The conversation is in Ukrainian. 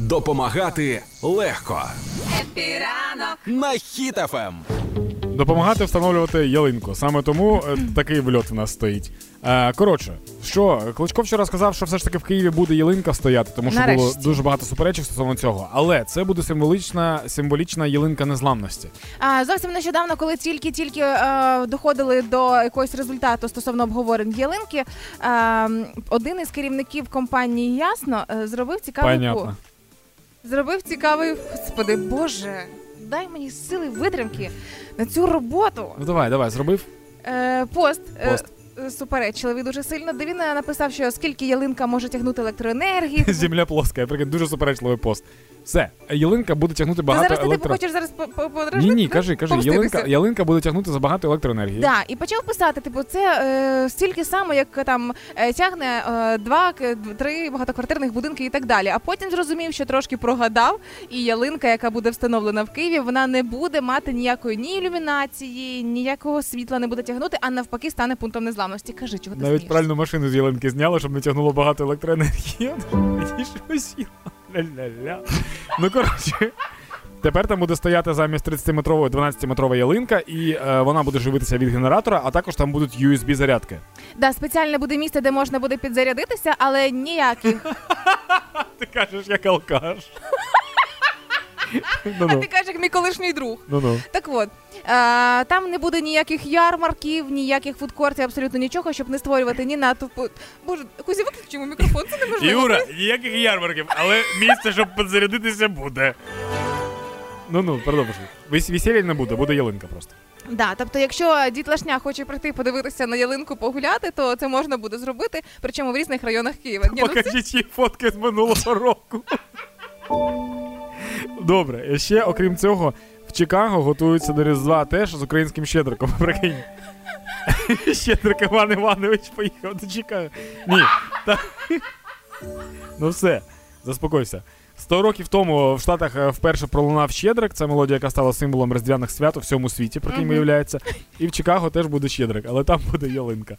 Допомагати легко. Happy ранок На Ем. Хіт FM. Допомагати встановлювати ялинку. Саме тому е, такий вльот в нас стоїть. Е, коротше, що Кличко вчора сказав, що все ж таки в Києві буде ялинка стояти, тому що було дуже багато суперечок стосовно цього. Але це буде символічна символічна ялинка незламності. А, зовсім нещодавно, коли тільки-тільки е, доходили до якогось результату стосовно обговорень ялинки, е, один із керівників компанії Ясно е, зробив цікавий Понятно. Зробив цікавий, господи, Боже, дай мені сили витримки на цю роботу. Ну давай, давай, зробив. Е, пост. е, Пост. е, Суперечливий дуже сильно, де він е, написав, що скільки ялинка може тягнути електроенергії. Земля плоска, я прикинь, дуже суперечливий пост. Все, ялинка буде тягнути Ти багато зараз ти типу електро... хочеш зараз Ні, ні, кажи, кажи, Помститися? ялинка, ялинка буде тягнути забагато електроенергії. Да, і почав писати, типу, це е, стільки само, як там е, тягне е, два, три багатоквартирних будинки і так далі. А потім зрозумів, що трошки прогадав, і ялинка, яка буде встановлена в Києві, вона не буде мати ніякої ні ілюмінації, ніякого світла не буде тягнути, а навпаки стане пунктом незламності. Кажи, чого ти Навіть смієшся? пральну машину з ялинки зняли, щоб не тягнуло багато електроенергії. Ля-ля-ля. Ну коротше. Тепер там буде стояти замість 30-метрової 12-метрова ялинка, і е, вона буде живитися від генератора, а також там будуть USB-зарядки. Да, спеціальне буде місце, де можна буде підзарядитися, але ніяких. Ти кажеш, як алкаш. А ти кажеш, як мій колишній друг. Ну-ну. Так от, там не буде ніяких ярмарків, ніяких фудкортів, абсолютно нічого, щоб не створювати ні натовпу. Боже, Кузі, виключимо мікрофон, це неможливо. Юра, ніяких ярмарків, але місце, щоб підзарядитися, буде. Ну-ну, продовжуй. Вес- Весілля не буде, буде ялинка просто. Да, тобто, якщо дітлашня хоче прийти подивитися на ялинку, погуляти, то це можна буде зробити, причому в різних районах Києва. Ні, ну це- Покажіть їй фотки з минулого року. Добре, ще окрім цього, в Чикаго готуються до Різдва теж з українським щедриком. Прикинь. Щедрик Іван Іванович поїхав до Чикаго. Ні. Та... Ну все, заспокойся. Сто років тому в Штатах е, вперше пролунав Щедрик. Це мелодія, яка стала символом різдвяних свят у всьому світі, прикинь, виявляється. І в Чикаго теж буде Щедрик, але там буде ялинка.